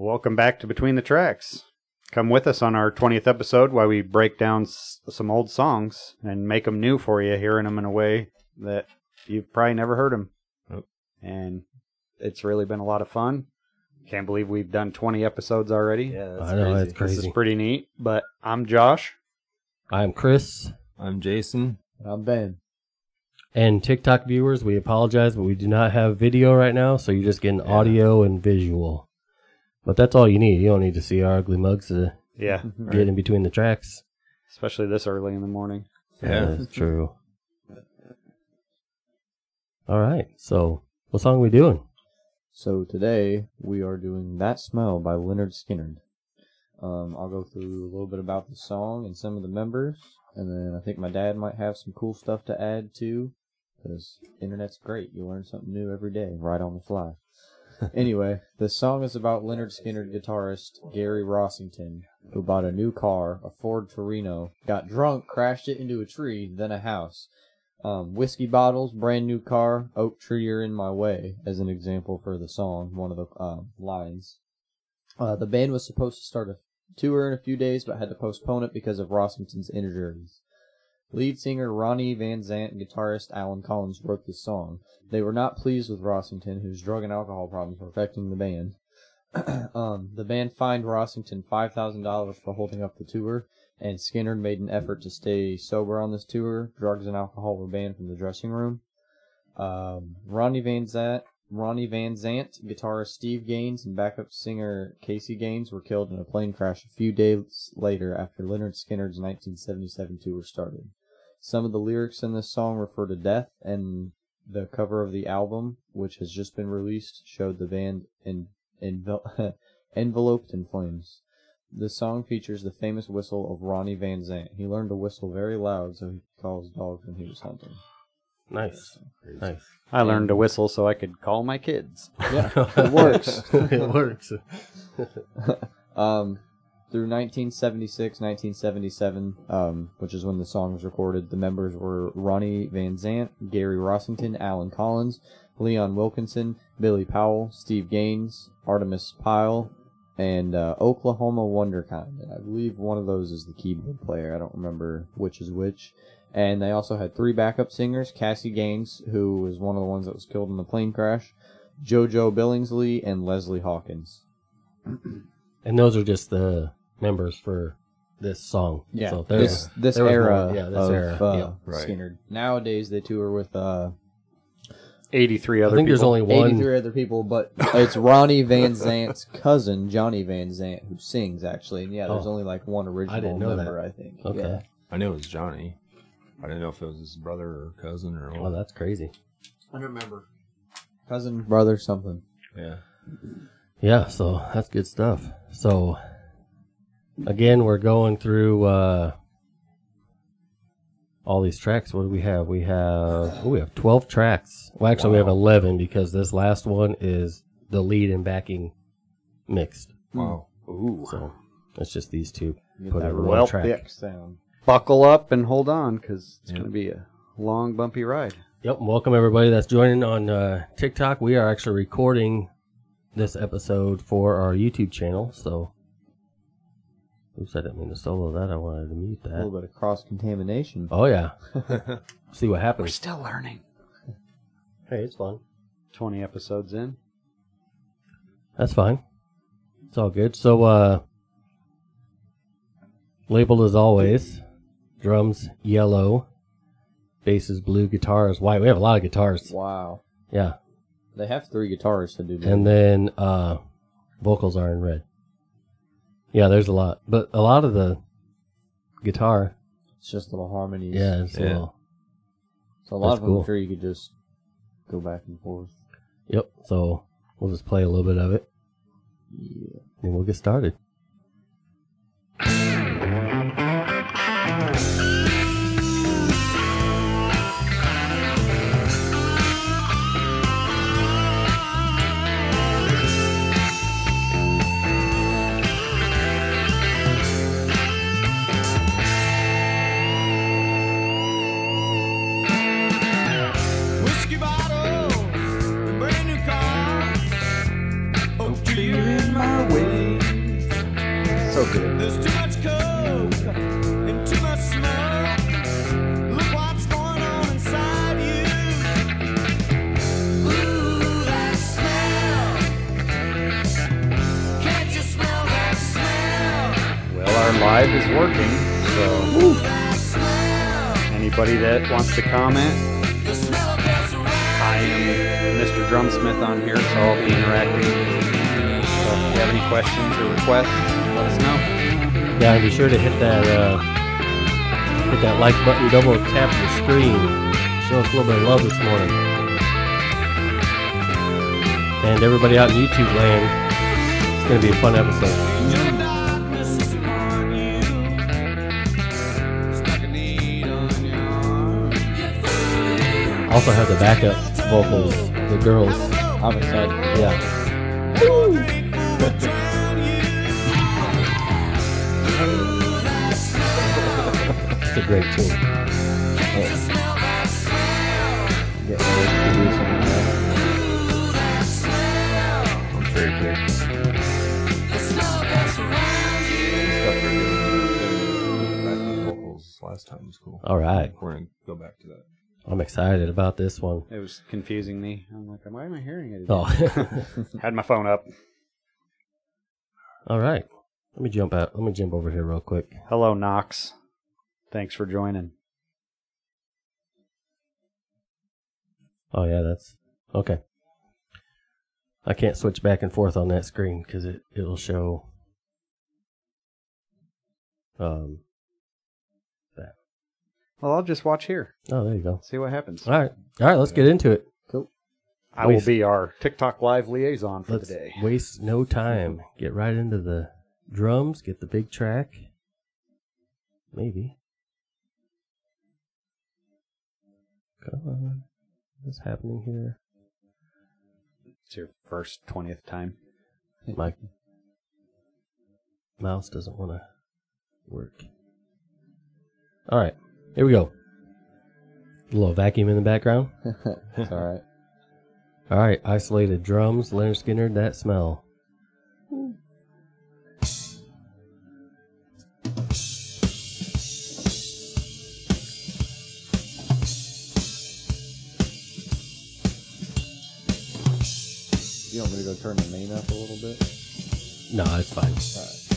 Welcome back to Between the Tracks. Come with us on our 20th episode while we break down s- some old songs and make them new for you, hearing them in a way that you've probably never heard them. Nope. And it's really been a lot of fun. Can't believe we've done 20 episodes already. Yeah, that's I know, crazy. that's crazy. This is pretty neat. But I'm Josh. I'm Chris. I'm Jason. I'm Ben. And TikTok viewers, we apologize, but we do not have video right now, so you're just getting Yeah. audio and visual. But that's all you need. You don't need to see our ugly mugs to Yeah, get in between the tracks. especially this early in the morning. Yeah. that's true. All right, so what song are we doing? So today we are doing "That Smell" by Lynyrd Skynyrd. Um, I'll go through a little bit about the song and some of the members, and then I think my dad might have some cool stuff to add too, because internet's great. You learn something new every day, right on the fly. Anyway, the song is about Lynyrd Skynyrd guitarist Gary Rossington, who bought a new car, a Ford Torino, got drunk, crashed it into a tree, then a house. Um, whiskey bottles, brand new car, oak tree you're in my way, as an example for the song, one of the um, lines. Uh, the band was supposed to start a tour in a few days, but had to postpone it because of Rossington's injuries. Lead singer Ronnie Van Zant and guitarist Allen Collins wrote this song. They were not pleased with Rossington, whose drug and alcohol problems were affecting the band. um, the band fined Rossington $5,000 for holding up the tour, and Skynyrd made an effort to stay sober on this tour. Drugs and alcohol were banned from the dressing room. Um, Ronnie Van Zant, Ronnie Van Zant, guitarist Steve Gaines, and backup singer Casey Gaines were killed in a plane crash a few days later after Lynyrd Skynyrd's 1977 tour started. Some of the lyrics in this song refer to death, and the cover of the album, which has just been released, showed the band in, envel- enveloped in flames. The song features the famous whistle of Ronnie Van Zant. He learned to whistle very loud so he could call his dogs when he was hunting. Nice, nice. I learned to whistle so I could call my kids. Yeah, it works. it works. Um, through 1976, 1977, um, which is when the song was recorded, the members were Ronnie Van Zant, Gary Rossington, Allen Collins, Leon Wilkeson, Billy Powell, Steve Gaines, Artimus Pyle, and uh, Oklahoma Wonderkind. I believe one of those is the keyboard player. I don't remember which is which. And they also had three backup singers Cassie Gaines, who was one of the ones that was killed in the plane crash, JoJo Billingsley, and Leslie Hawkins. And those are just the members for this song. Yeah, so there- this this there era, more. Yeah, this of era. uh, yeah. Right. Skynyrd. Nowadays they tour with uh, 83 other. I other think there's only one. 83 other people, but it's Ronnie Van Zant's cousin, Johnny Van Zant, who sings actually. And yeah, there's Oh. only like one original didn't know member, that. I think. Okay. Yeah. I knew it was Johnny. I didn't know if it was his brother or cousin or Oh, what. that's crazy. I don't remember. Cousin, brother, something. yeah. Yeah, so that's good stuff. So again, we're going through uh all these tracks. What do we have? We have oh, we have twelve tracks. Well, actually, we have eleven because this last one is the lead and backing mixed. Wow. Ooh. So it's just these two. Get Put that it in well one track. thick sound. Buckle up and hold on because it's Yeah. going to be a long, bumpy ride. Yep. Welcome everybody that's joining on uh, TikTok. We are actually recording this episode for our YouTube channel. So, oops, I didn't mean to solo that. I wanted to mute that. A little bit of cross contamination. Oh yeah. See what happens. We're still learning. Hey, it's fun. 20 episodes in. That's fine. It's all good. So, uh, labeled as always, drums yellow, bass is blue, guitar is white. We have a lot of guitars. Wow. Yeah, They have three guitarists to do that. and then uh, vocals are in red. Yeah, there's a lot, but a lot of the guitar, it's just little harmonies. yeah, it's a Yeah. little. So a lot That's of them, cool. I'm sure you could just go back and forth. Yep. So we'll just play a little bit of it, Yeah. and we'll get started. Working, so smell. anybody that wants to comment, The smell of gas around I am Mr. Drumsmith on here, so I'll be interacting. So if you have any questions or requests, let us know. Yeah, and be sure to hit that uh, hit that like button, double tap your screen. Show us a little bit of love this morning. And everybody out in YouTube land, it's gonna be a fun episode. Also have the backup vocals, the girls. I'm excited. Yeah, it's a great tune. Get ready to do some of that. I'm very good. Stuff they're. Backing vocals last time was cool. All right, We're gonna go back to that. I'm excited about this one. It was confusing me. I'm like, why am I hearing it? Oh, Had my phone up. all right. Let me jump out. Let me jump over here real quick. Hello, Knox. Thanks for joining. Oh yeah, that's okay. I can't switch back and forth on that screen because it it'll show. Um. Well, I'll just watch here. Oh, there you go. See what happens. All right, all right. Let's get into it. Cool. I will be our TikTok live liaison for Let's the day. waste no time. Get right into the drums. Get the big track. Maybe. Come on. What's happening here? It's your first twentieth time. My mouse doesn't want to work. All right, here we go. A little vacuum in the background. it's all right. All right, isolated drums, Lynyrd Skynyrd, that smell. You want me to go turn the main up a little bit? No, it's fine.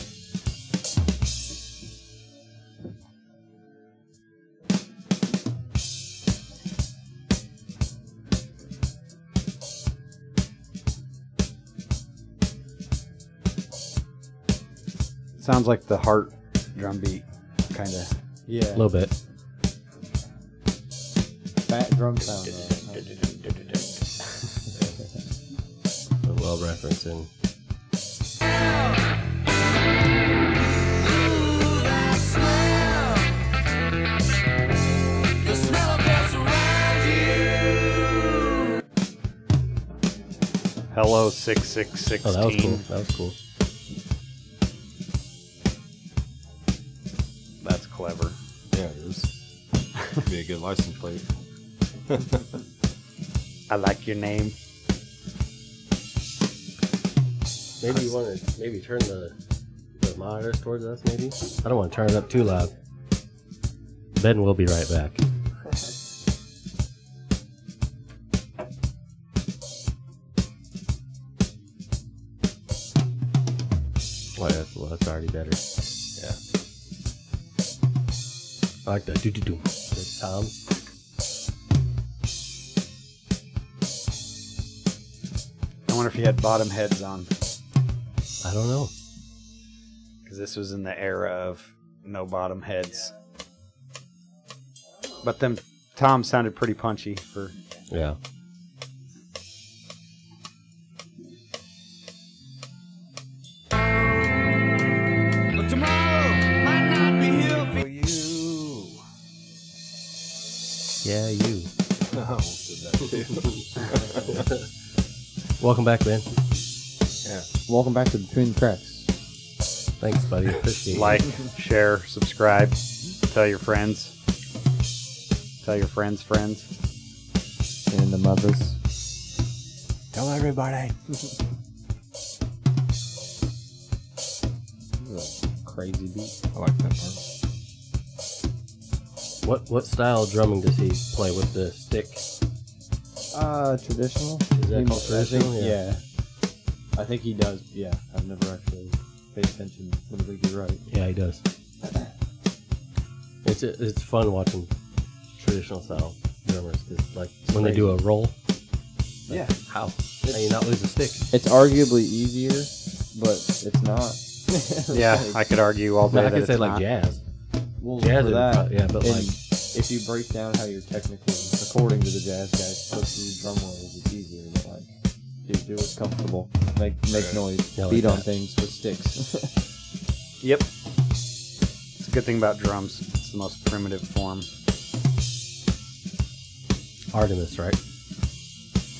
Sounds like the heart drum beat, kind of. Yeah. A little bit. Fat drum sound. Well referencing. Hello, six six six. Oh, that was cool. That was cool. Is. A license plate. I like your name. Maybe you want to maybe turn the the monitors towards us. Maybe I don't want to turn it up too loud. Ben will be right back. Well, that's, well, that's already better. Yeah. I like that. Do do do. Tom. I wonder if he had bottom heads on, I don't know. because this was in the era of no bottom heads. But them Tom sounded pretty punchy for. Yeah. Yeah, you. I almost did that too. Welcome back, Ben. yeah. Welcome back to Between the Cracks. Thanks, buddy. Appreciate it. Like, share, subscribe, tell your friends, tell your friends' friends. And the mothers. Tell everybody. crazy beat. I like that part. What what style of drumming does he play with the stick? Uh, traditional. Is that called traditional? think- Yeah. yeah. I think he does. Yeah, I've never actually paid attention, but I think you're right. Yeah, he does. It's it's fun watching traditional style drummers because like when they do a roll. like, Yeah. How? How you not lose a stick? It's arguably easier, but it's not. Yeah, Like, I could argue all day I that could say it's like not. jazz. Well, Jazz for that, pro- yeah, but and like if you break down how you're technically, according to the jazz guys, supposed to do drum rolls, it's easier. But like, dude, do what's comfortable. Make make Right. noise. Yeah, like beat on that. things with sticks. Yep. It's a good thing about drums. It's the most primitive form. Artimus, right?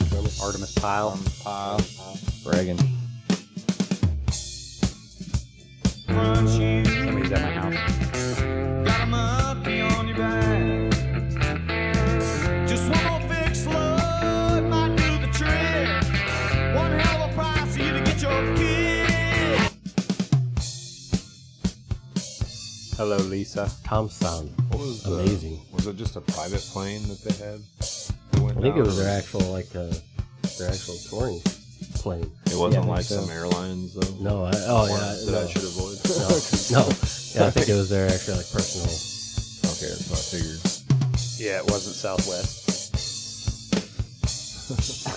Drummers. Artimus Pyle. Pile. Bragging. Crunch you, Somebody's at my house. Hello, Lisa. Tom sound. What was the, Amazing. Was it just a private plane that they had? that went I think it down, was their actual like uh, their actual touring plane. It wasn't Yeah, like so. some airlines though. No, I, oh Or yeah, that no. I should avoid. no, no. Yeah, I think it was their actual like personal. Okay, that's what I figured. Yeah, it wasn't Southwest.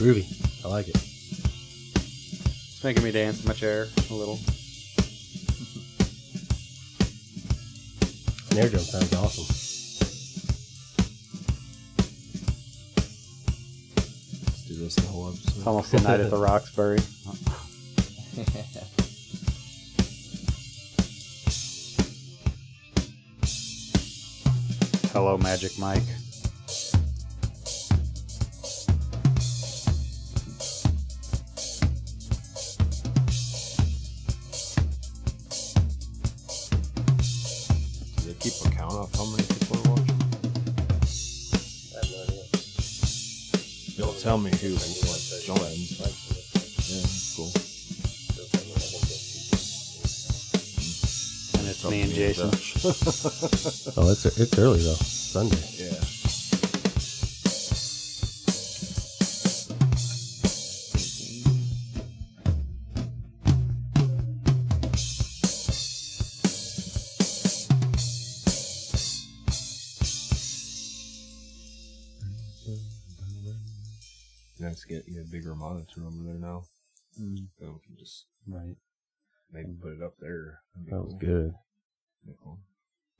groovy. I like it. It's making me dance in my chair a little. Snare drum sounds awesome. Let's do this the whole episode. It's almost the night at the Roxbury. Hello, Magic Mike. Tell me who joins. Yeah, cool. And it's me and Jason. Oh, it's it's early though. Sunday. Bigger over there now. Mm. Then we can just Right. maybe put it up there. That'd was cool. good. Be cool.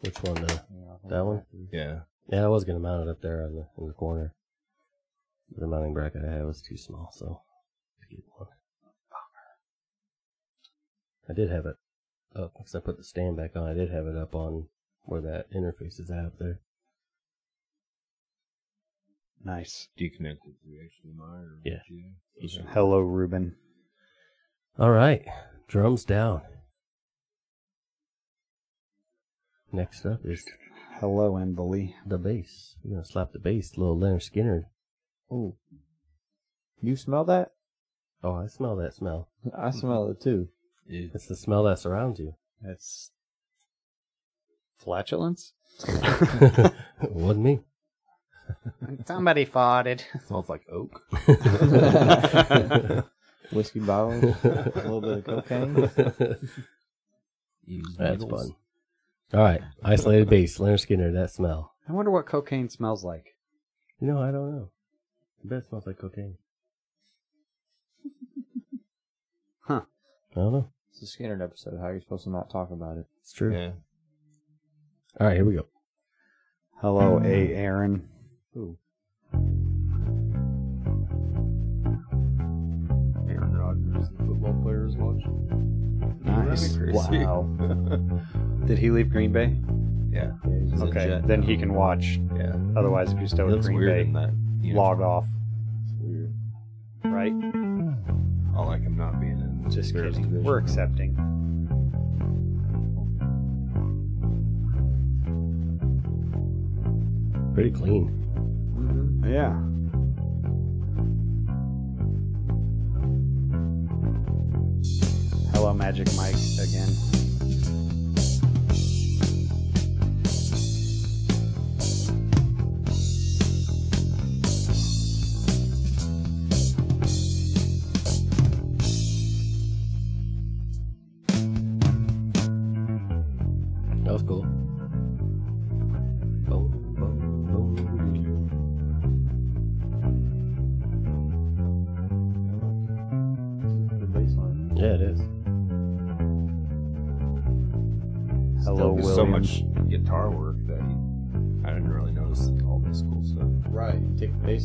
Which one? Uh, That one? Yeah. yeah, I was gonna mount it up there in the in the corner. The mounting bracket I had was too small, so to get one. I did have it up because I put the stand back on. I did have it up on where that interface is at up there. Nice. Do you connect it to the HDMI or Yeah. VGA? Yeah. Hello, Ruben. All right, drums down. Next up is Hello, Envily. the bass. We're gonna slap the bass, little Lynyrd Skynyrd. Oh. You smell that? Oh, I smell that smell. I smell it too. Yeah. It's the smell that surrounds you. It's flatulence. Wasn't me. Somebody farted. smells like oak. Whiskey bottles, a little bit of cocaine. Used That's needles. fun. All right, isolated bass, Lynyrd Skynyrd. That smell. I wonder what cocaine smells like. You know, I don't know. I bet it smells like cocaine. Huh. I don't know. It's a Skynyrd episode. How are you supposed to not talk about it? It's true. Yeah. All right, here we go. Hello, A. Aaron. Who? Aaron Rodgers, the football player, is watching. Nice. Wow. Did he leave Green Bay? Yeah. okay. Then now. he can watch. Yeah. Otherwise, if you stay with Green Bay, that, log off. weird. Right. I like him not being in. Just kidding. Division. We're accepting. Pretty clean. Yeah. Hello, Magic Mike again.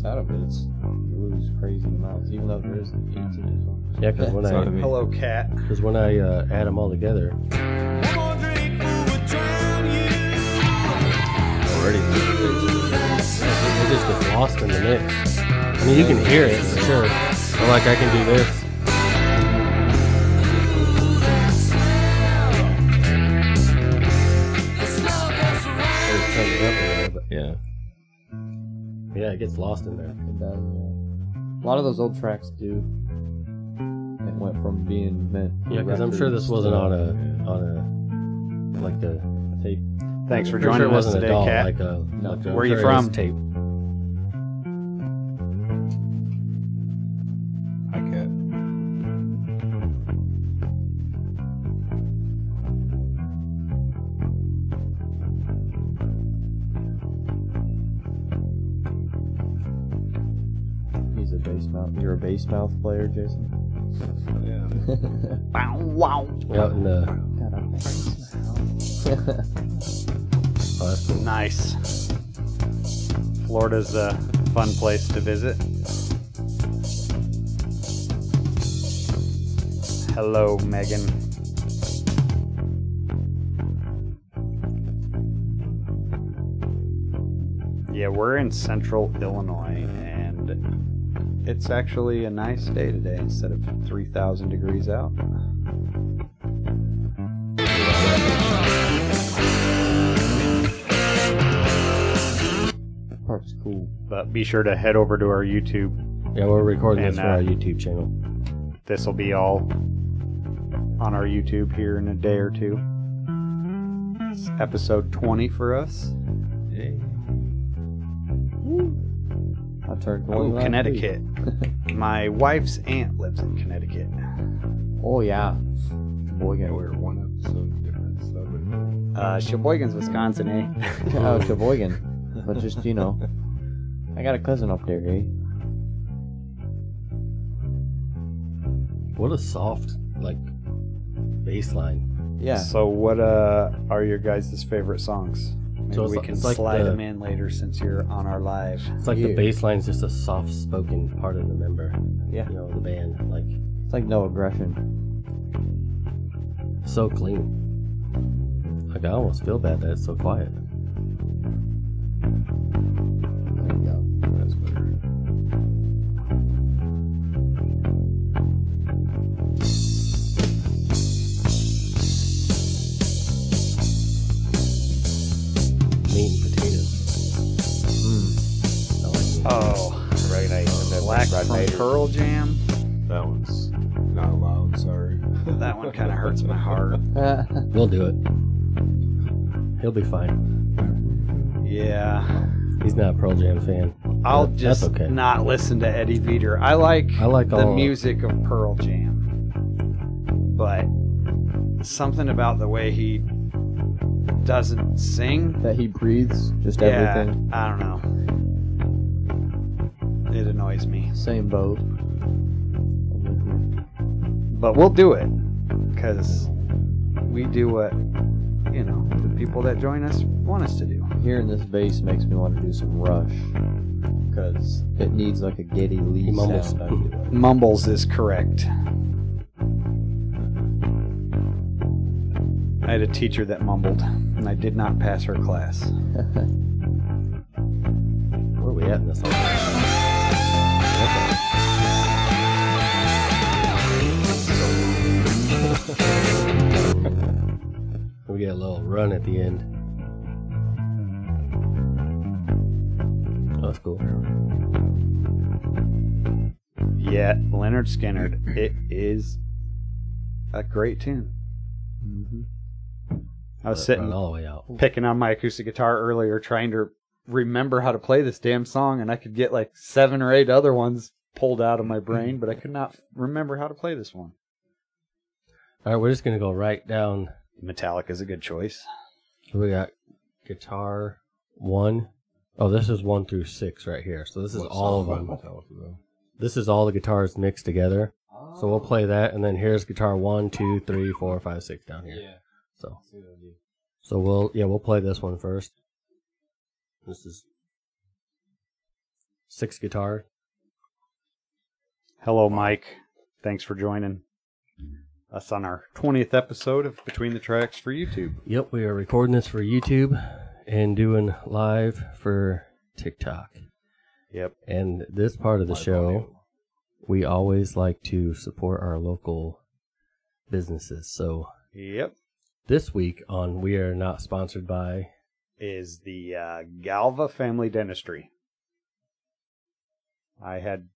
Out of it, it's you lose crazy amounts, even though there is 18 songs. Yeah, because when I I mean. Hello, Cat. because when I uh, add them all together, One more drink, fool, drown you. Already. it just gets lost in the mix. I mean, you can hear it for sure. Or like I can do this. I just turn it up a little bit. Yeah. Yeah, it gets lost in there. It does, yeah. A lot of those old tracks do. It went from being meant. Yeah, because I'm sure this wasn't on a on a like a tape. Thanks for I'm sure joining it us wasn't today, doll, Cat. like a, No. like a Where you sure it was from? Tape. A bass mouth player, Jason. Yeah. Bow, wow. Out in the Got a bass mouth. oh, that's cool. Nice. Florida's a fun place to visit. Hello, Megan. Yeah, we're in central Illinois, and it's actually a nice day today instead of 3,000 degrees out. That part's cool. But be sure to head over to our YouTube Yeah, we're recording And, this for uh, our YouTube channel. this will be all on our YouTube here in a day or two. It's episode 20 for us. I turned 20 Oh, Connecticut. My wife's aunt lives in Connecticut. Oh yeah. Boy, Yeah, we were one episode difference. That would Uh, Sheboygan's, Wisconsin, eh? oh, Sheboygan. But just you know, I got a cousin up there, eh? What a soft like bass line. Yeah. So, what uh, are your guys' favorite songs? Maybe So it's we can it's like slide the- them in later since you're on our live. It's like Yeah. the bass line's just a soft spoken part of the member. Yeah. You know, the band. Like It's like no aggression. so clean. Like I almost feel bad that it's so quiet. Pearl Jam. That one's not allowed. Sorry. That one kind of hurts my heart. We'll do it. He'll be fine. Yeah. He's not a Pearl Jam fan. I'll just okay. not listen to Eddie Vedder. I like I like the all music of Pearl Jam, but something about the way he doesn't sing. that he breathes just yeah, everything. I don't know. It annoys me, Same boat. but we'll do it because we do what you know the people that join us want us to do. Here in this base makes me want to do some Rush because it needs like a Geddy Lee mumbles. sound. I feel like. Mumbles is correct. I had a teacher that mumbled, and I did not pass her class. Where are we at in this? Okay. we get a little run at the end. Oh, that's cool. Yeah, Lynyrd Skynyrd. It is a great tune. Mm-hmm. I was sitting all the way out. picking on my acoustic guitar earlier, trying to remember how to play this damn song, and I could get like seven or eight other ones pulled out of my brain, but I could not remember how to play this one. All right, we're just gonna go right down. Metallic is a good choice. We got guitar one. Oh, this is one through six right here. So this is What all of song them. by Metallica, though? This is all the guitars mixed together. So we'll play that, and then here's guitar one, two, three, four, five, six down here. Yeah. So, so we'll yeah we'll play this one first. This is six guitar. Hello, Mike. Thanks for joining us on our 20th episode of Between the Tracks for YouTube. Yep, we are recording this for YouTube and doing live for TikTok. Yep. And this part of the Live show, we always like to support our local businesses. So Yep. this week on We Are Not Sponsored by, Is the uh, Galva Family Dentistry. I had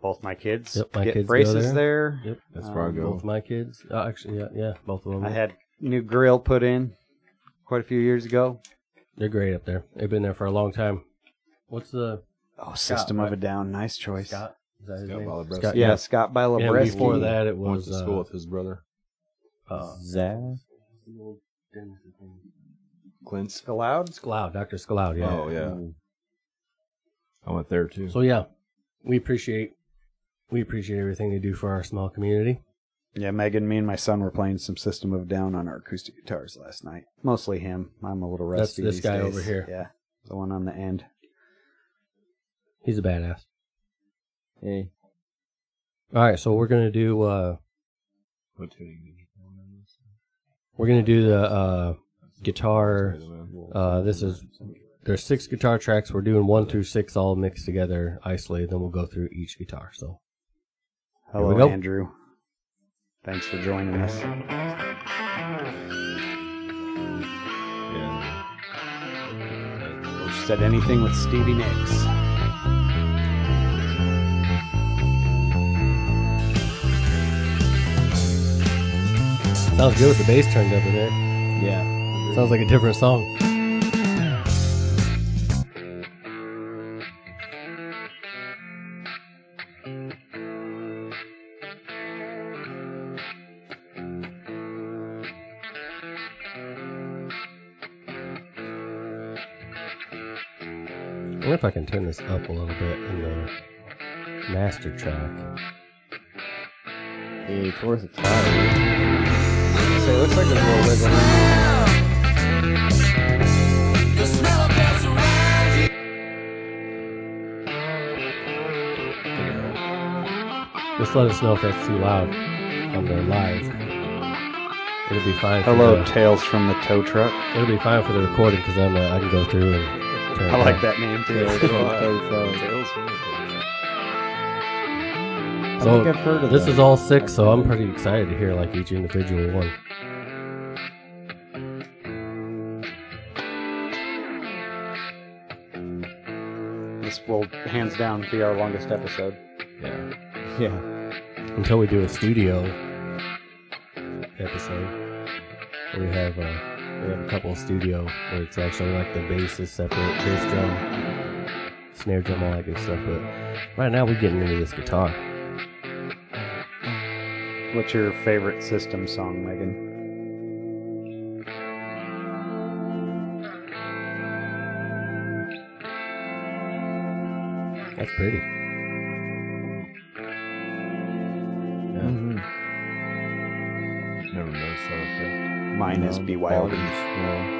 both my kids Yep, my get kids braces there. there. yep, That's where I Um, go. both my kids. Oh, actually, yeah, yeah, both of them. I had new grill put in quite a few years ago. They're great up there. They've been there for a long time. What's the Oh, System of right? a Down. Nice choice. Scott? Is that his Scott name? Balabreski. Scott, Yeah, yeah. Scott by And before that, it Went was to school uh, with his brother, uh, Zaz? Clint. Scaloud. Skloud, Dr. Skloud, yeah. Oh yeah, I went there too. So yeah, we appreciate we appreciate everything they do for our small community. Yeah, Megan, me and my son were playing some System of Down on our acoustic guitars last night. Mostly him. I'm a little resty. That's rusty. this these guy days. over here. Yeah, the one on the end. He's a badass. Hey. All right, so we're gonna do uh What tuning did you play on this? we're gonna do the uh guitar. Play the man. Uh, this is there's six guitar tracks. We're doing one through six all mixed together, isolated. Then we'll go through each guitar. So Here we Hello. Andrew. Thanks for joining us. Yeah. Said anything with Stevie Nicks. sounds good with the bass turned up in there. Yeah. Sounds like a different song. If I can turn this up a little bit in the master track. Hey, it's worth a try. So it looks like there's a little wiggle room. The smell of gas around you. Just let us know if that's too loud on the live. It'll be fine. For Hello, the, Tales from the Tow Truck. it'll be fine for the recording because I'm uh, I can go through and. Turn it I like that name too. Tales from the I So, think I've heard of This that. is all six, so I'm pretty excited to hear like each individual one. This will hands down be our longest episode. Yeah. Yeah. Until we do a studio episode, we have uh, we have a couple of studio where it's actually like the bass is separate, bass drum, snare drum, all that good stuff. But right now we're getting into this guitar. What's your favorite System song, Megan? That's pretty. Mine is No, BYOB. qualities, yeah.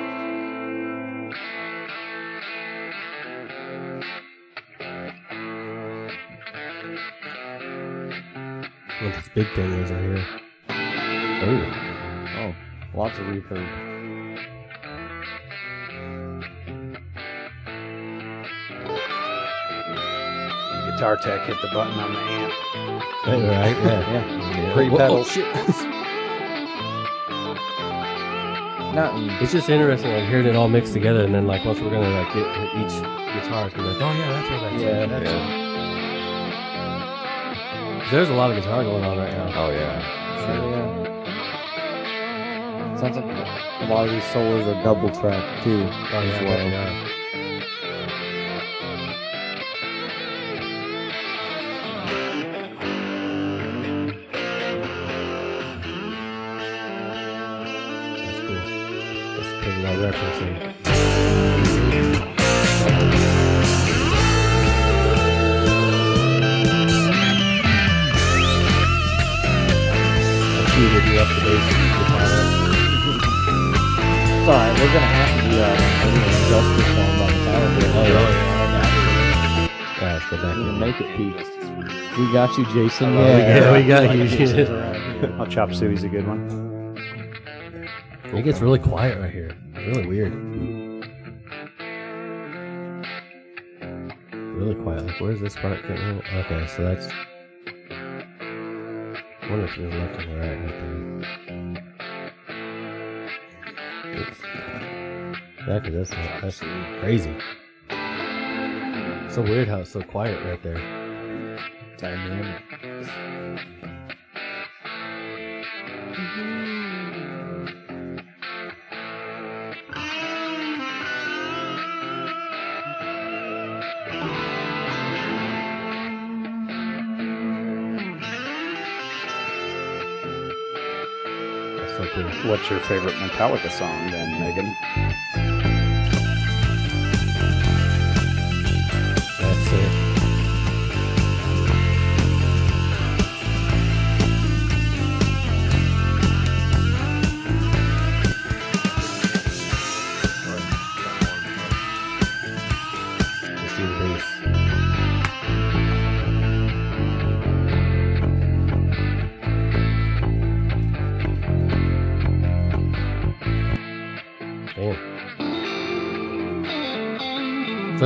What this big thing is right here. Ooh. Oh, lots of reverb. Guitar tech hit the button on the amp. Right, right, yeah. Yeah. Three Whoa, pedals. Oh, shit. Not It's just interesting like hearing it all mixed together, and then like once we're gonna like get each guitars, and like, oh yeah, that's where that's Yeah. at. That's Yeah. it. There's a lot of guitar going on right now. Oh yeah. So, yeah. Sounds like a lot of these solos are double track too. Oh as yeah, well. yeah. Peak. We got you, Jason. Oh, yeah, we got you. Jason's around. I'll chop Suey's a good one. It gets really quiet right here. Really weird. Really quiet. Like, where's this part? Okay, so that's. I wonder if there's left and right right there. Oops. That, that's, that's crazy. So weird how it's so quiet right there. Dynamic. What's your favorite Metallica song then, Megan?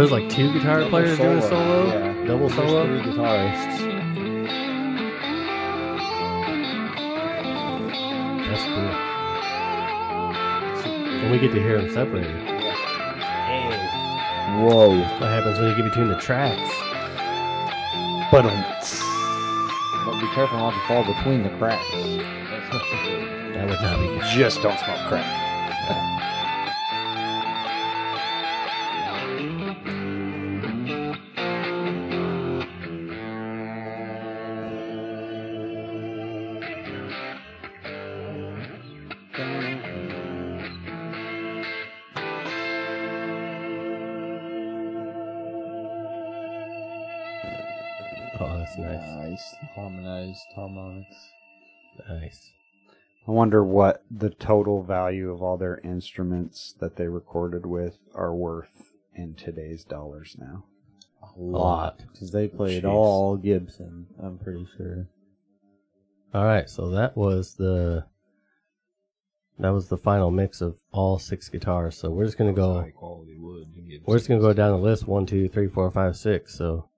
So there's like two mm. guitar Double players doing a solo? Yeah. Double There's solo? Three guitarists. That's cool. And we get to hear them separated. Whoa. What happens when you get between the tracks? But But be careful not to fall between the cracks. That would not be good. just don't smoke crack. I wonder what the total value of all their instruments that they recorded with are worth in today's dollars now. A lot. Because they played Jeez. all Gibson, I'm pretty sure. All right, so that was the that was the final mix of all six guitars. So we're just gonna go. High quality wood. You can get We're just gonna go down the list one, two, three, four, five, six. So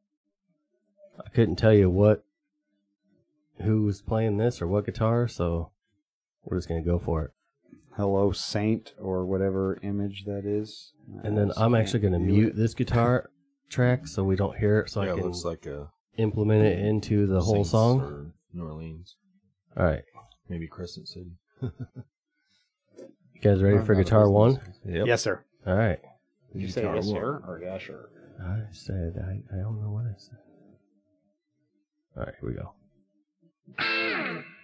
I couldn't tell you what who was playing this or what guitar. So we're just gonna go for it. Hello Saint or whatever image that is. And then I I'm actually gonna mute it. this guitar track so we don't hear it. So yeah, I it can looks like a implement it into the whole Saints song. or New Orleans, All right, maybe Crescent City. you guys ready for Not a guitar one? Yep. Yes, sir. All right. Did you say Guitar yes, one. sir, or yes, sir? I said I, I don't know what I said. All right, here we go.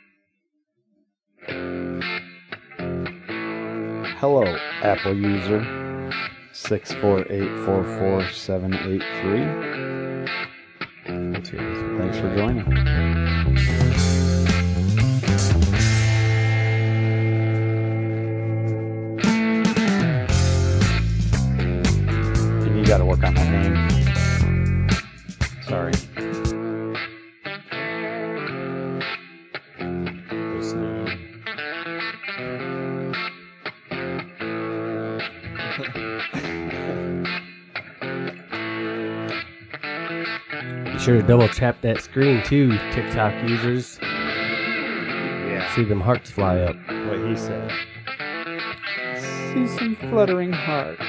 Let's user this one. Thanks for joining. You got to work on that name. Sure to double tap that screen too, TikTok users. Yeah. See them hearts fly up. What he said. See some fluttering hearts.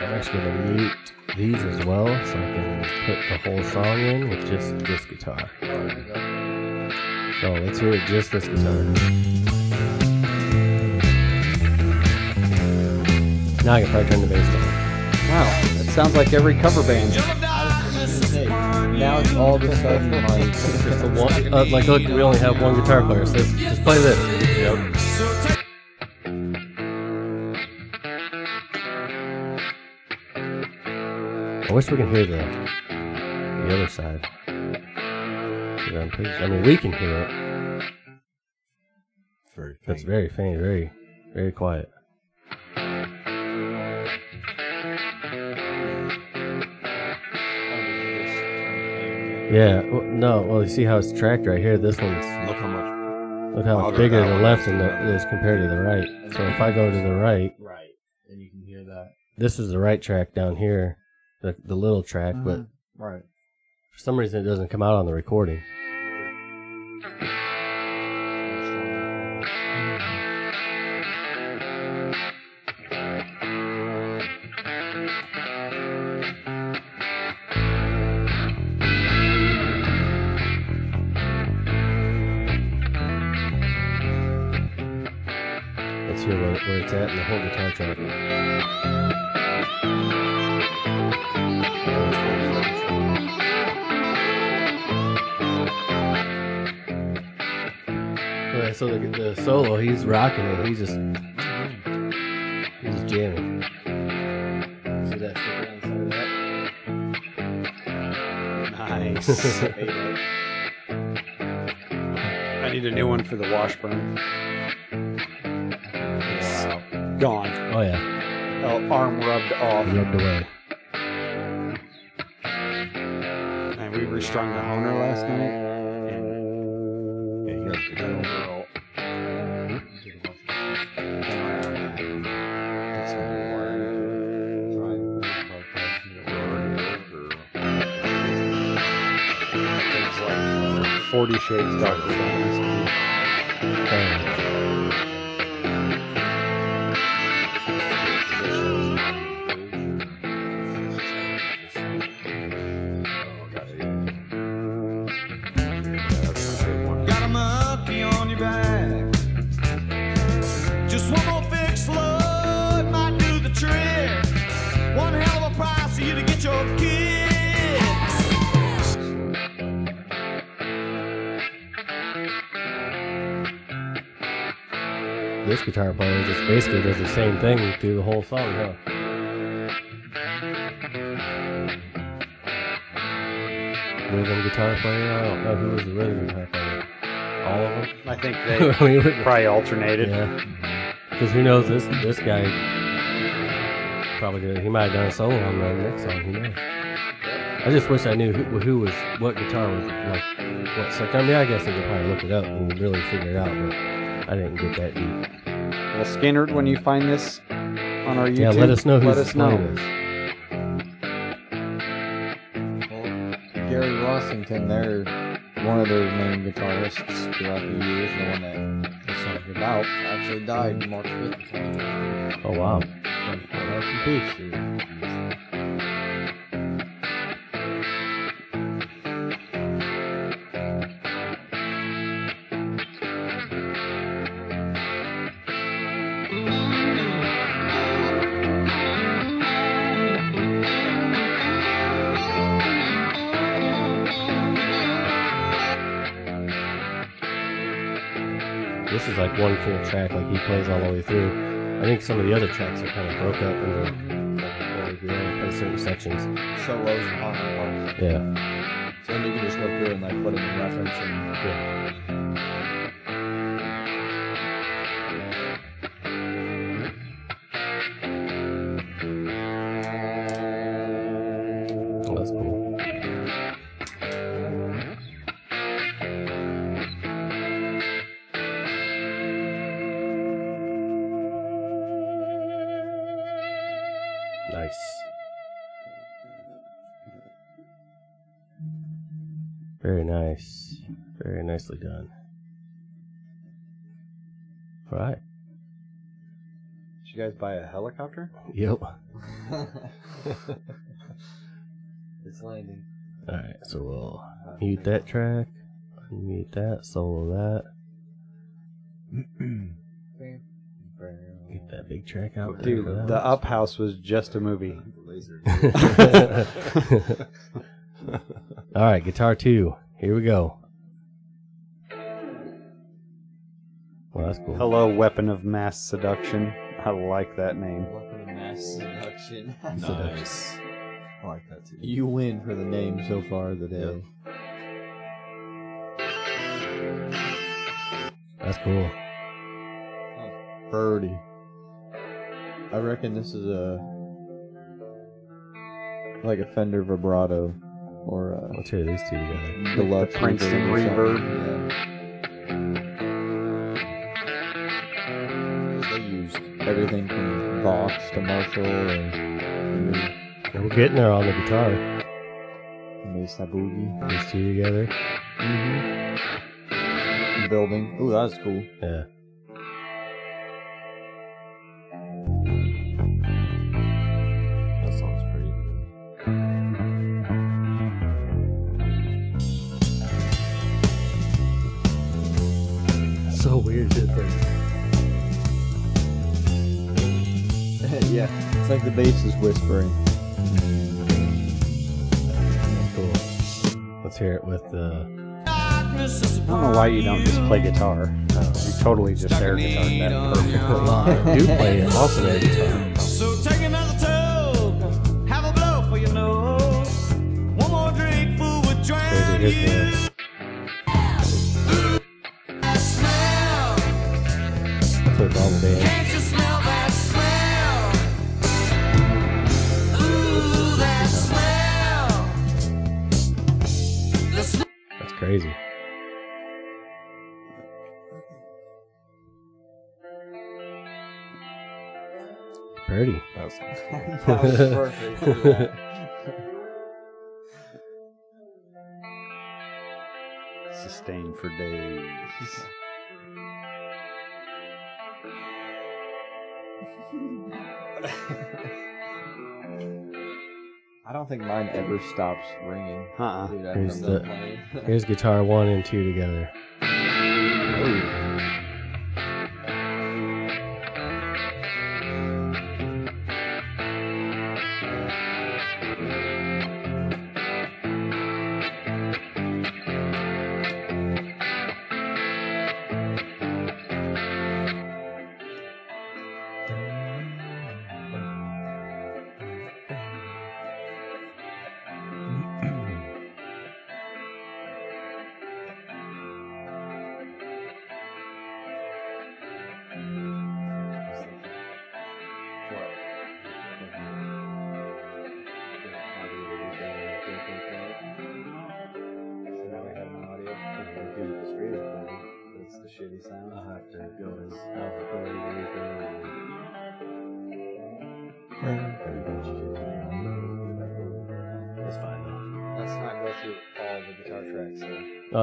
I'm actually going to mute these as well so I can put the whole song in with just this guitar. So let's hear it just this guitar. Now I can probably turn the bass down. Wow, that sounds like every cover band. Now it's all of a sudden like Just the one, uh, like look, we only have one guitar player, so let's, let's play this. Yep. I wish we can hear the the other side. I'm pretty- I mean, we can hear it. It's very but It's very faint, very, very quiet. Yeah, well, no, well, you see how it's tracked right here? This one's, Look how much. look how Louder bigger that the one left is, than the, yeah. it is compared to the right. So if I go to the right, right, and you can hear that. this is the right track down here, the, the little track, but mm-hmm, Right. for some reason it doesn't come out on the recording. Rocking it. He's just, he's just jamming. See that sticker on the side of that? Nice. I need a new one for the Washburn. It's gone. Oh yeah, Oh, arm rubbed off. rubbed away. And we restrung the Hohner last night. Forty Shades Darker mm. Guitar player just basically does the same thing through the whole song, huh? Rhythm guitar player? I don't know who was the rhythm guitar player. All of them? I think they probably alternated. yeah. Because who knows, this this guy probably did, he might have done a solo on the next song, who knows? I just wish I knew who, who was, what guitar was like, what section. I mean, I guess I could probably look it up and really figure it out, but I didn't get that deep. Well, Skynyrd, when you find this on our YouTube, Yeah, let us know who's let us know. playing this. Well, Gary Rossington, they're one of their main guitarists throughout the years, the one that this song's about, actually died March 5th, Oh, wow. Rest in peace, like one full track, like he plays all the way through. I think some of the other tracks are kind of broke up into like, we only play certain sections. Solos and harmony parts. Yeah. So then you can just go through and like put it in reference and Yeah. Oh, that's cool. Nicely done. All right. Did you guys buy a helicopter? Yep. it's landing. All right, so we'll uh, mute that track, unmute that, solo that, get that big track out. there Dude, the. Up House was just a movie. All right, guitar two. Here we go. That's cool. Hello, Weapon of Mass Seduction. I like that name. Weapon of mass seduction. nice. I like that too. you win for the name so far of the day. That's cool. Birdie. I reckon this is a like a Fender vibrato or a Let's hear these two together. deluxe Princeton reverb. Everything from Vox to Marshall and And we're getting there on the guitar. Mesa Boogie. These two together. Mm-hmm. Building. Ooh, that's cool. Yeah. The bass is whispering. cool. Let's hear it with the. I don't know why you don't just play guitar. Uh, you totally just air guitar that perfectly. Well, I do play it also air guitar. So take another tug, have a blow for your nose. One more drink, fool would drown you. the- That smell, That's what all the crazy. Birdie. That was That was perfect. Sustained for days. I don't think mine ever stops ringing. Uh-uh. Dude, Here's the- Here's guitar one and two together. shitty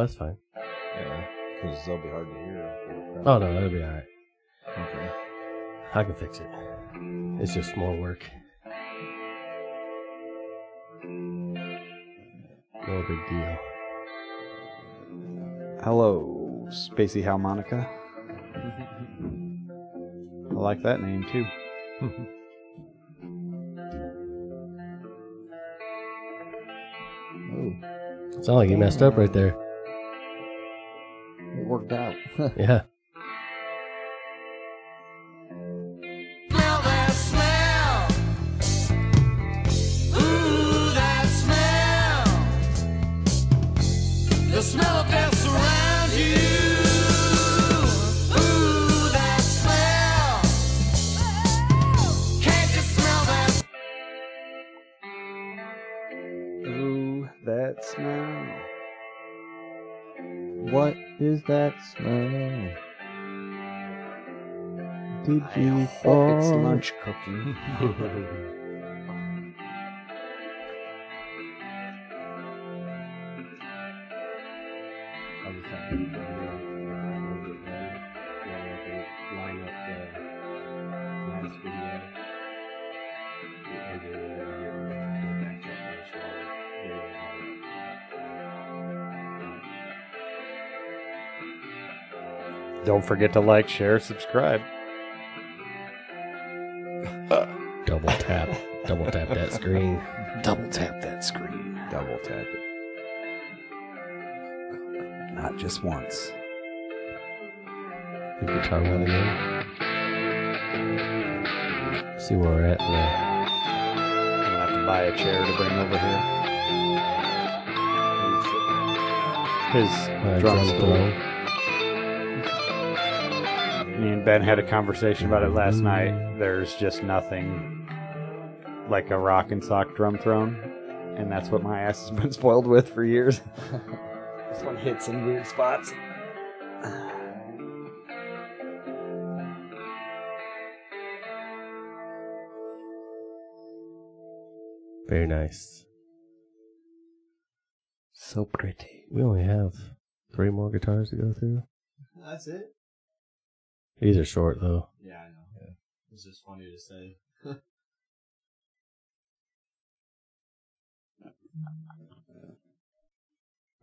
that's fine. Yeah, because they'll be hard to hear. Oh no, that'll be alright. Okay. I can fix it. It's just more work. No big deal. Hello, Spacey Harmonica. I like that name too. Oh, Sound like you messed up right there. Yeah. you for. It's lunch cooking. Don't forget to like, share, subscribe. Double tap. Double tap that screen. Double tap that screen. Double tap it. Not just once. The guitar one again. See where we're at. in the- I'm gonna have to buy a chair to bring over here. His uh, drum drum. Throne. Me and Ben had a conversation about it last night. There's just nothing like a Roc-N-Soc drum throne, and that's what my ass has been spoiled with for years. this one hits in weird spots. Very nice. So pretty. We only have three more guitars to go through. That's it. These are short though. Yeah, I know. Yeah. It's just funny to say.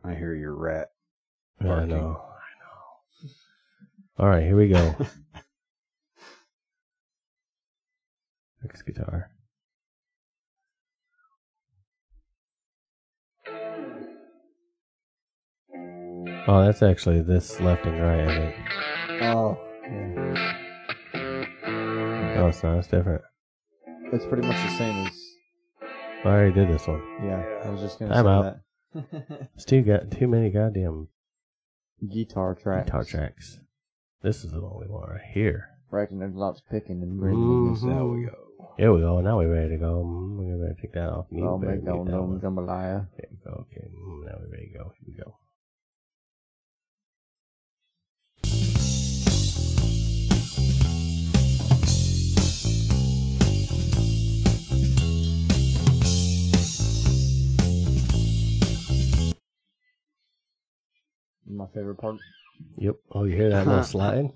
I hear your rat. I know. I know. All right, here we go. Next guitar. Oh, that's actually this left and right, I think. Oh, yeah. Oh, it's not. It's different. It's pretty much the same as. I already did this one. Yeah, I was just gonna I'm say out. that. It's too got too many goddamn Guitar tracks. guitar tracks. This is the one we want right here. Reckon there's lots of picking and this. Mhm. There we go. Here we go. Now we're ready to go. Mm, We're to take that off. You I'll better make get that one. jambalaya. There we go. Okay. mm, Now we're ready to go. Here we go. My favorite part. Yep. Oh, you hear that little slide?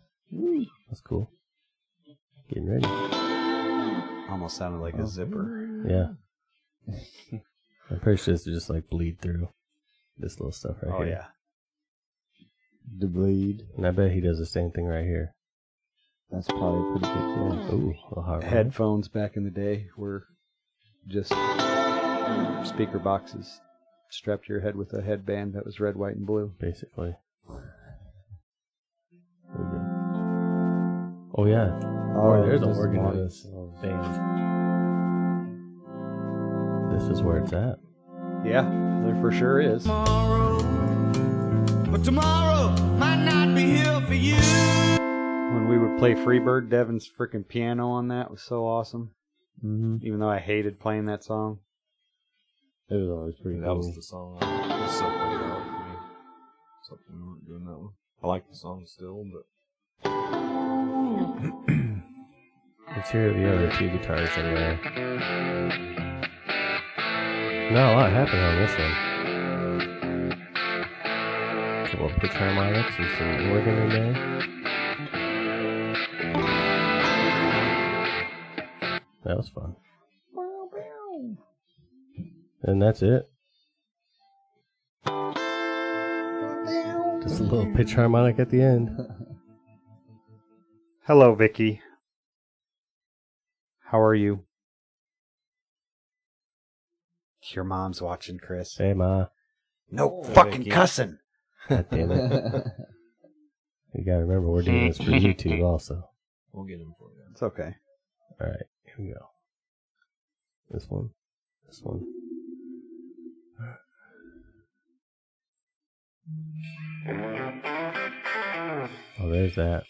That's cool. Getting ready. Almost sounded like a oh. zipper. Yeah. I'm pretty sure this is just like bleed through this little stuff right Oh here. yeah. The bleed. And I bet he does the same thing right here. That's probably pretty good. Yeah. Ooh, a hard. Headphones back in the day were just speaker boxes strapped to your head with a headband that was red, white, and blue. Basically. Oh yeah. Oh, there's an this organ in this band. This is where it's at. Yeah, there for sure is. tomorrow. But tomorrow might not be here for you. When we would play Freebird, Devin's freaking piano on that was so awesome. Mm-hmm. Even though I hated playing that song. It was always pretty That cool. was the song. Was so played out for me. Something we weren't doing that one. I like the song still, but Let's hear the other two guitars in there. Not a lot happened on this one. A couple of pitch harmonics and some organ in there. That was fun. And that's it. Just a little pitch harmonic at the end. Hello, Vicky. How are you? Your mom's watching, Chris. Hey, Ma. No Hey, fucking Vicky. cussing. God damn it. You gotta remember, we're doing this for YouTube also. we'll get him for you. It's okay. Alright, here we go. This one. This one. Oh, there's that.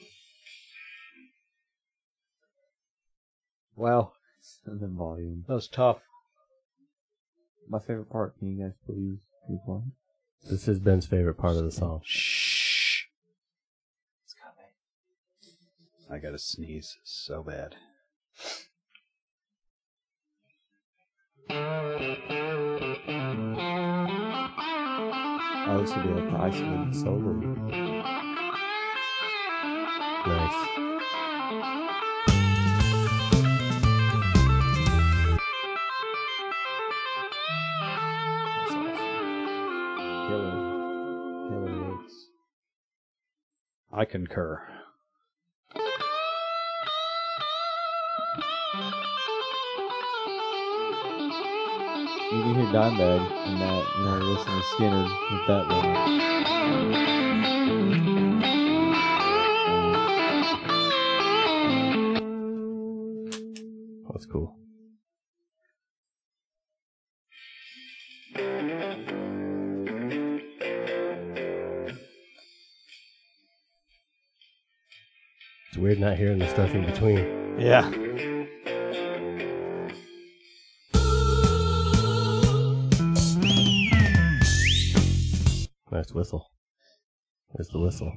Well, and then volume. that was tough. My favorite part. Can you guys please keep on? This is Ben's favorite part of the song. Shh. It's coming. I gotta sneeze so bad. Oh, this would be the isolated solo. Nice. I concur. Dimebag in that, you know, listen to Skynyrd with that one. Oh, that's cool. It's weird not hearing the stuff in between. Yeah. Whistle. There's the whistle.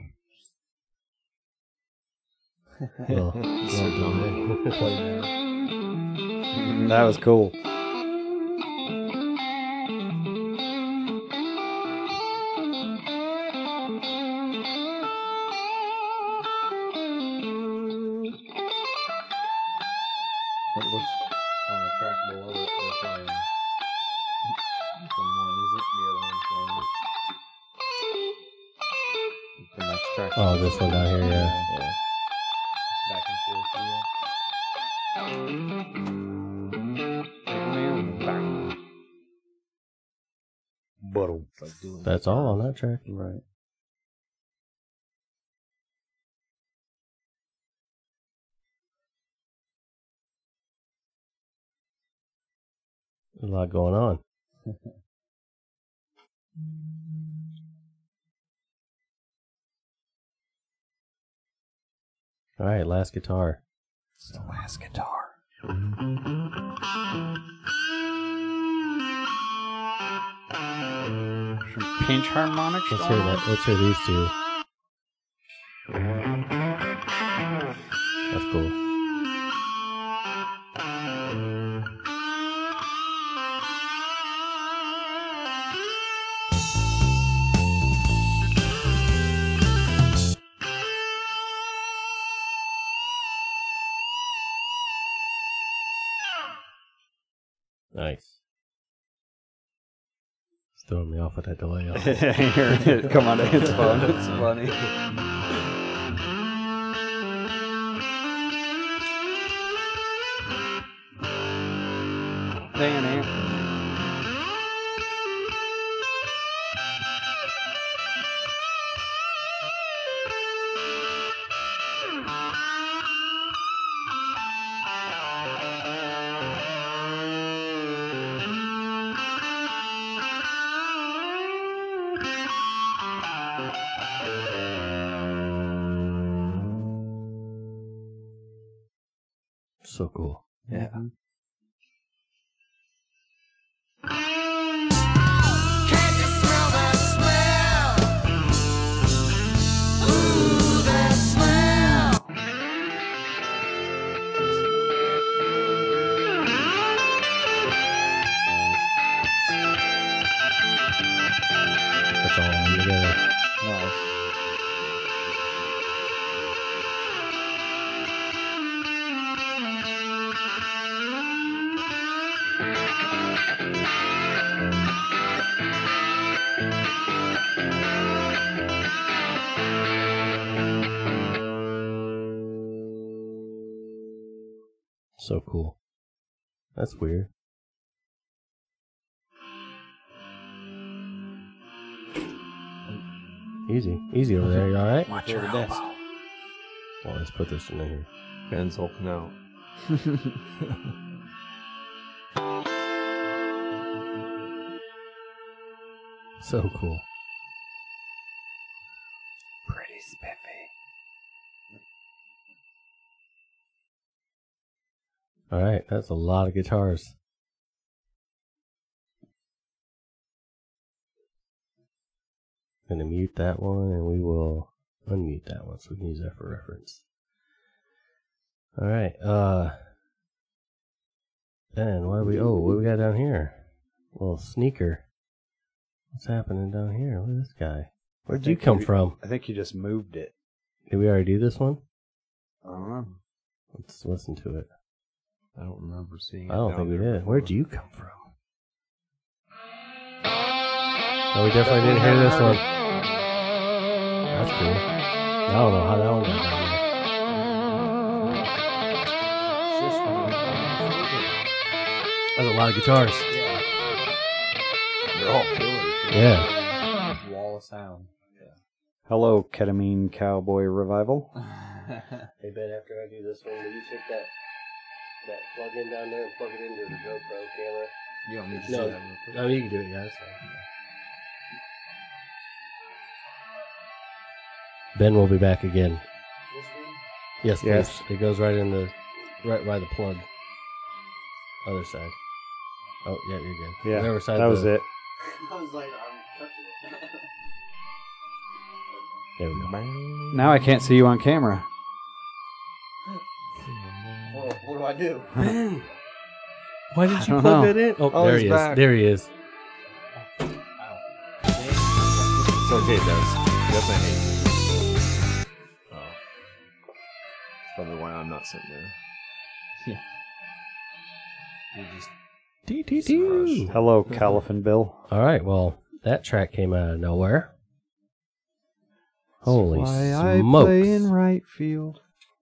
Little- little delay. That was cool. That's all on that track. Right. A lot going on. All right, last guitar. It's the last guitar. pinch harmonics. Let's hear that. Let's hear these two. That's cool. Off with that delay. Come on, it's fun. It's funny. So cool. That's weird. Easy, easy over there. You all right? Watch your elbow. Well, let's put this in here. Ben's hulking out. So cool. Pretty spiffy. All right, that's a lot of guitars. Gonna mute that one, and we will unmute that one so we can use that for reference. All right, uh, then what do we? Oh, what do we got down here? Little sneaker. What's happening down here? Look at this guy. Where'd you come we- from? I think you just moved it. Did we already do this one? I don't know. Let's listen to it. I don't remember seeing it. I don't think we did. Where'd you come from? No, we definitely didn't hear this one. That's cool. I don't know how that one got down there. That's a lot of guitars. Yeah. They're all killers. Yeah. Wall of sound. Hello, Ketamine Cowboy Revival. Hey Ben, after I do this one, will you take that that plug in down there and plug it into the GoPro camera? You don't need to No. do that real quick. No, you can do it. Yeah, that's fine. Ben will be back again. Yes, Yes. please. It goes right in the right by the plug. Other side. Oh yeah, you're good. Yeah, Whatever side that was the- it. I was like, I'm touching it. There we go. Now I can't see you on camera. What, what do I do? Why did you plug know. that in? Oh, Oh, there he is. back. There he is. It's okay, Des. He doesn't hate you. Oh. That's probably why I'm not sitting there. Dee, dee, dee. Hello, Caliphant Bill. All right. Well, that track came out of nowhere. Holy smokes! I play in right field,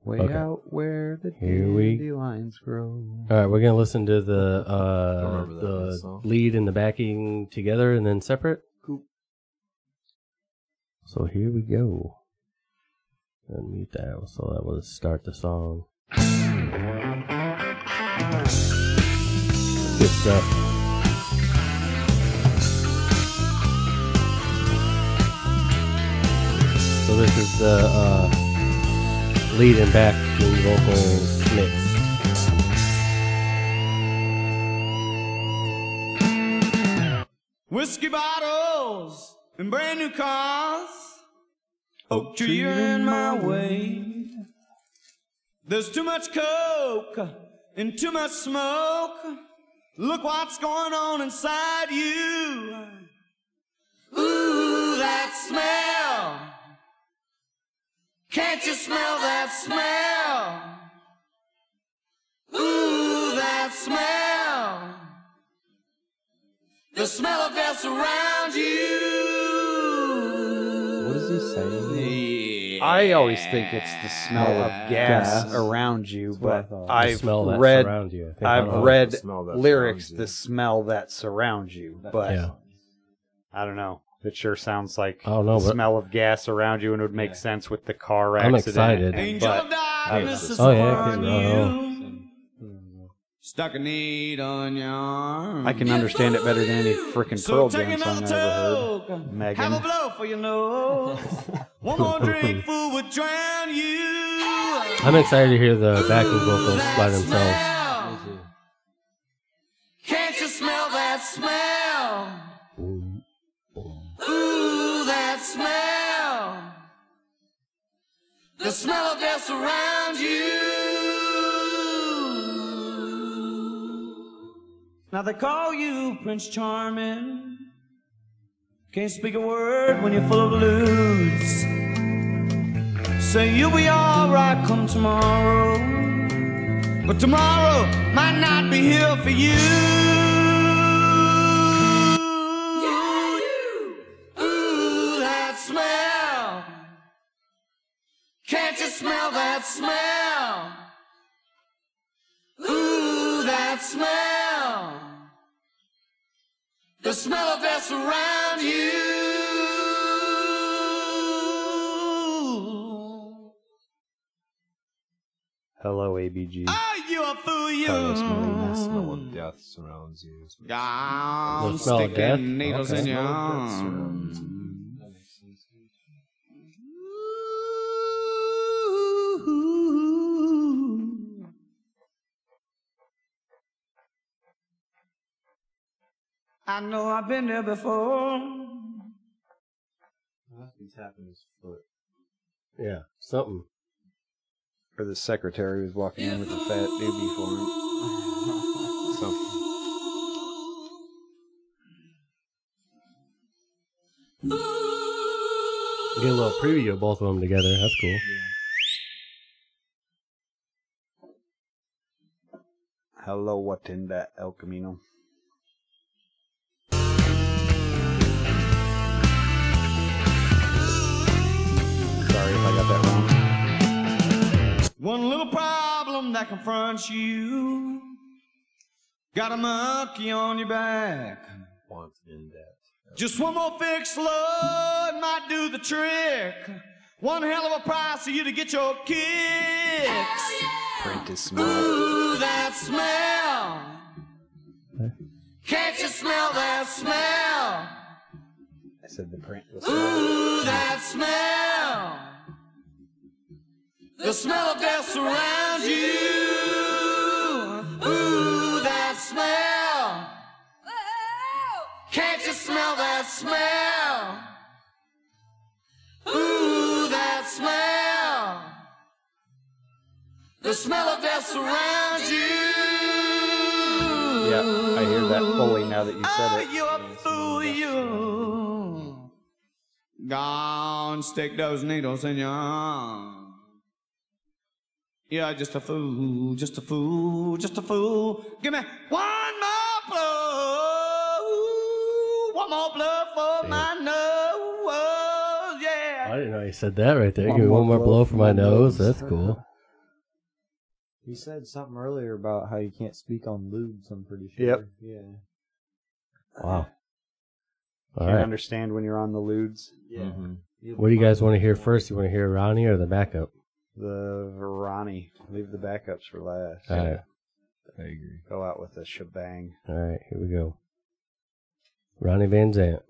way Okay. out where the Here we- dandelions grow. All right, we're gonna listen to the uh, Don't remember that the lead and the backing together and then separate. Cool. So here we go. Unmute that so that will start the song. Good stuff. So this is the uh, lead and backing vocals mix. Whiskey bottles and brand new cars. Oak tree in my way. There's too much coke and too much smoke. Look what's going on inside you. Ooh, that smell. Can't you smell that smell? Ooh, that smell. The smell of death surrounds you. What is he saying? I always think it's the smell of gas, Gas. around you, what I but thought. The I've smell that read surrounds you. I think. I've read the smell that lyrics, surrounds you. the smell that surrounds you, but Yeah. I don't know. It sure sounds like I don't know, the smell of gas around you, and it would make sense with the car I'm accident. excited. Angel But of darkness is Oh, yeah, upon okay. Oh. you. Stuck a needle on your arm. I can understand it better than any frickin' So Pearl Jam song I another ever heard. Megan. Have a blow for your nose. One more drink, fool, would drown you. I'm excited to hear the backing vocals by themselves. Smell. The smell of death surrounds you. Now they call you Prince Charming. Can't speak a word when you're full of blues. Say you'll be alright come tomorrow. But tomorrow might not be here for you. Smell that smell? Ooh, that smell. The smell of death surround you. Hello, ABG. Are you a fool, you? The smell of death surrounds you. I'm The smell of death? needles Okay. in your Smell I know I've been there before. He's tapping his foot. Yeah, something. Or the secretary was walking in with a fat doobie for him. So, Get a little preview of both of them together. That's cool. Hello, what in that El Camino? That confronts you. Got a monkey on your back. Want in that. Just one more fix, Lord, might do the trick. One hell of a price for you to get your kicks. Print is small. Ooh, that smell. Can't you smell that smell? I said the print was. Ooh, that smell. The smell of death surrounds you. Ooh, that smell. Can't you smell that smell? Ooh, that smell. The smell of death surrounds you. Yeah, I hear that fully now that you Oh, said it. You're a fool, you. Gone, stick those needles in your arm. You're just a fool, just a fool, just a fool. Give me one more blow. One more blow for my nose, yeah. I didn't know you said that right there. One Give me one more blow blow for for my my nose. nose. That's cool. You said something earlier about how you can't speak on lewds. I'm pretty sure. Yep. Yeah. Wow. All Can't right. understand when you're on the lewds. Yeah. Mm-hmm. What do you guys want to hear first? You want to hear Ronnie or the backup? The Ronnie. Leave the backups for last. All right. I agree. Go out with a shebang. All right. Here we go. Ronnie Van Zant.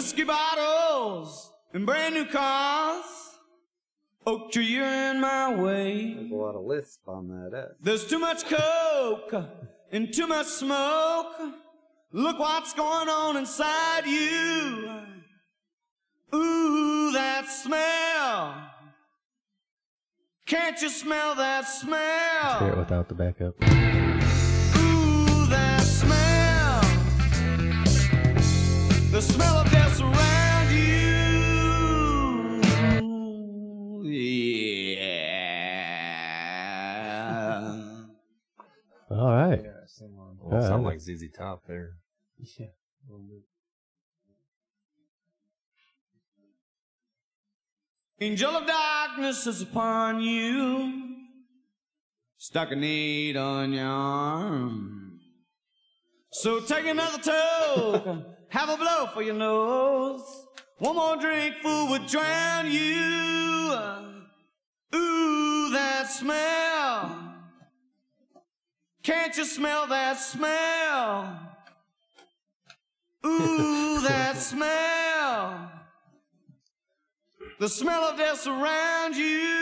Whiskey bottles and brand new cars. Oak tree, you're in my way. There's a lot of lisp on that S. There's too much coke and too much smoke. Look what's going on inside you. Ooh, that smell. Can't you smell that smell? Let's hear it smell? without the backup. Ooh, that smell. The smell of death All right. Yeah, same one. Well, Yeah, sound I- like ZZ Top there. Yeah. a little bit. Angel of darkness is upon you. Stuck a needle on your arm. So take another toke. have a blow for your nose. One more drink, fool, would drown you. Ooh, that smell. Can't you smell that smell? Ooh, that smell. The smell of death surrounds you.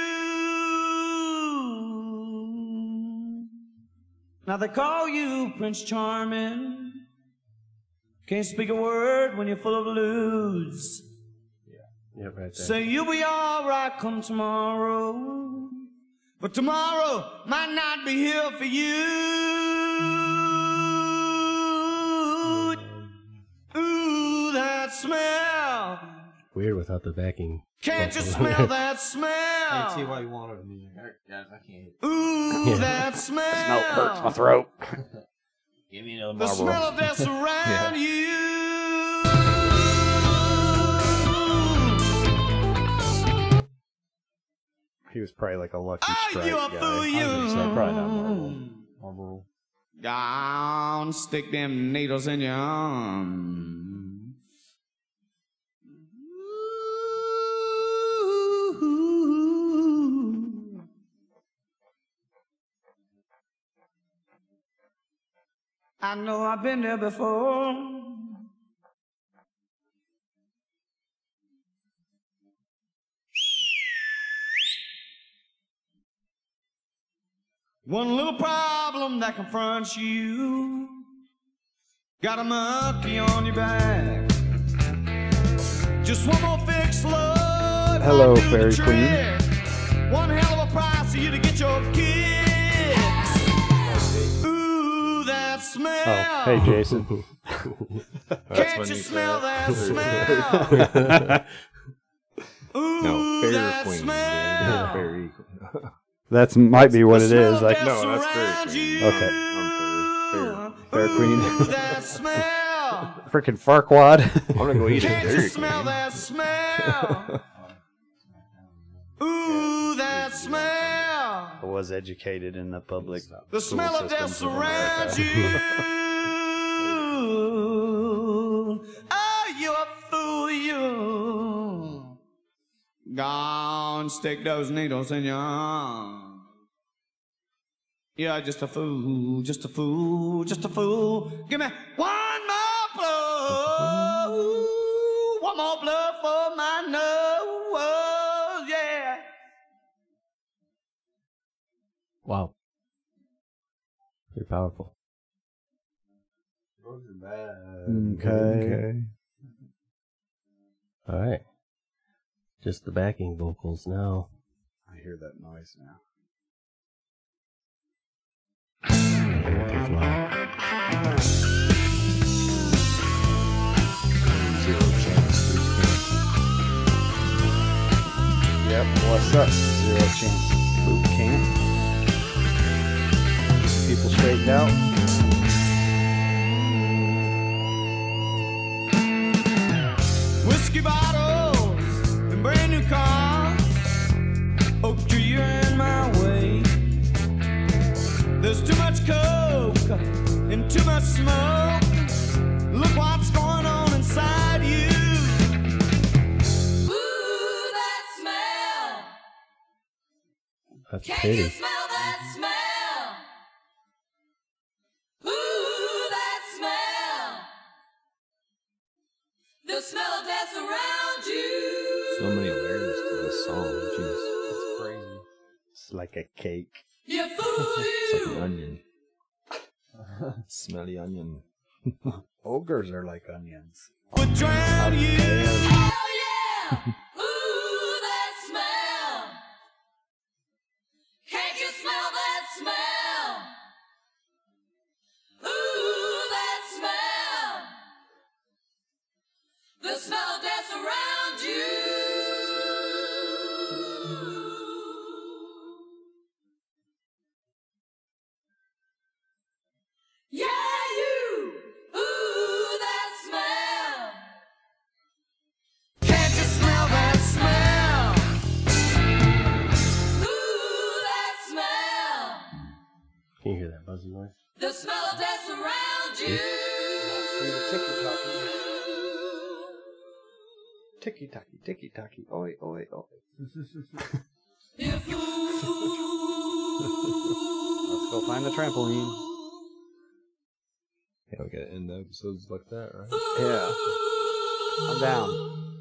Now they call you Prince Charming. Can't speak a word when you're full of lewds. Yep, right there. Say you'll be alright come tomorrow. But tomorrow might not be here for you. Ooh, that smell. Weird without the backing. Can't you smell that smell? I can see smell? why you wanted music. I, guys, I can't. Ooh, Yeah. that smell. Smell hurts my throat. Give me another The smell of death around you. Was probably like a lucky Are strike you a guy. fool, you? probably not Marlboro. Marlboro. Down, stick them needles in your arm. I know I've been there before. One little problem that confronts you. Got a monkey on your back. Just one more fix, Lord. Hello, might do the Fairy Queen. One hell of a price for you to get your kicks. Ooh, that smell? Oh, hey, Jason. That's Can't when you you smell that smell? Ooh, No, Fair that Queen. smell. Fairy Queen. That's might be what The it smell is. of Like, No, that's Fairy surrounds Queen. you. Okay. I'm Fair Queen. Ooh, that smell. freaking Farquaad. I'm gonna go eat a Can't you smell Queen. that smell? Ooh, that smell. I was educated in the public. The school smell of death systems of America. surrounds you. Oh, you a fool, you. Gone, stick those needles in your arm. You're just a fool, just a fool, just a fool. Give me one more blow. One more blow for my nose, yeah. Wow. Pretty powerful. Mm, okay. All right. Just the backing vocals now. I hear that noise now. Yep. What's up? Zero chance boot camp. People straightened out. Whiskey and brand new cars. Oak tree, in my way. There's too much coke and too much smoke. Look what's going on inside you. Ooh, that smell. That's Can pretty. you smell that smell? Smell. It's like a cake. You fool, It's like an onion. Smelly onion. Ogres are like onions. Would drown you. Hell yeah. Ticky tacky, ticky tacky, oi, oi, oi. You fool. Let's go find the trampoline. Yeah, we gotta end the episodes like that, right? Yeah. I'm down.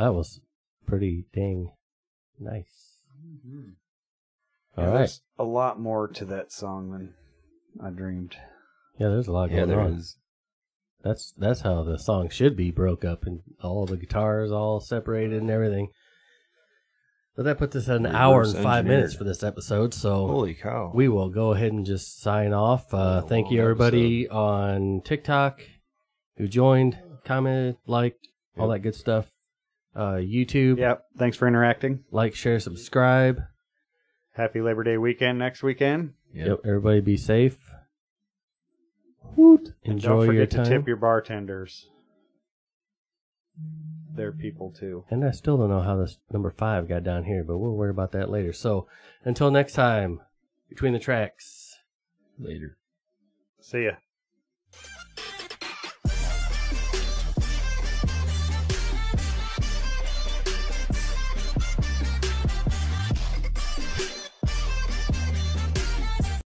That was pretty dang nice. All Yeah, right. There's a lot more to that song than I dreamed. Yeah, there's a lot Yeah, going there on. is. That's that's how the song should be broke up and all the guitars all separated and everything. But that puts us at an hour and Reverse five minutes for this episode. So Holy cow. we will go ahead and just sign off. Uh, Yeah, thank you everybody on TikTok who joined, commented, liked, all that good stuff. Uh, YouTube, Yep. Thanks for interacting. like, share, subscribe. Happy Labor Day weekend next weekend. Yep. Yep. Everybody be safe. Woot. And Enjoy don't forget to tip your bartenders. They're people too. And I still don't know how this number five got down here, but we'll worry about that later. So until next time, between the tracks. Later. See ya.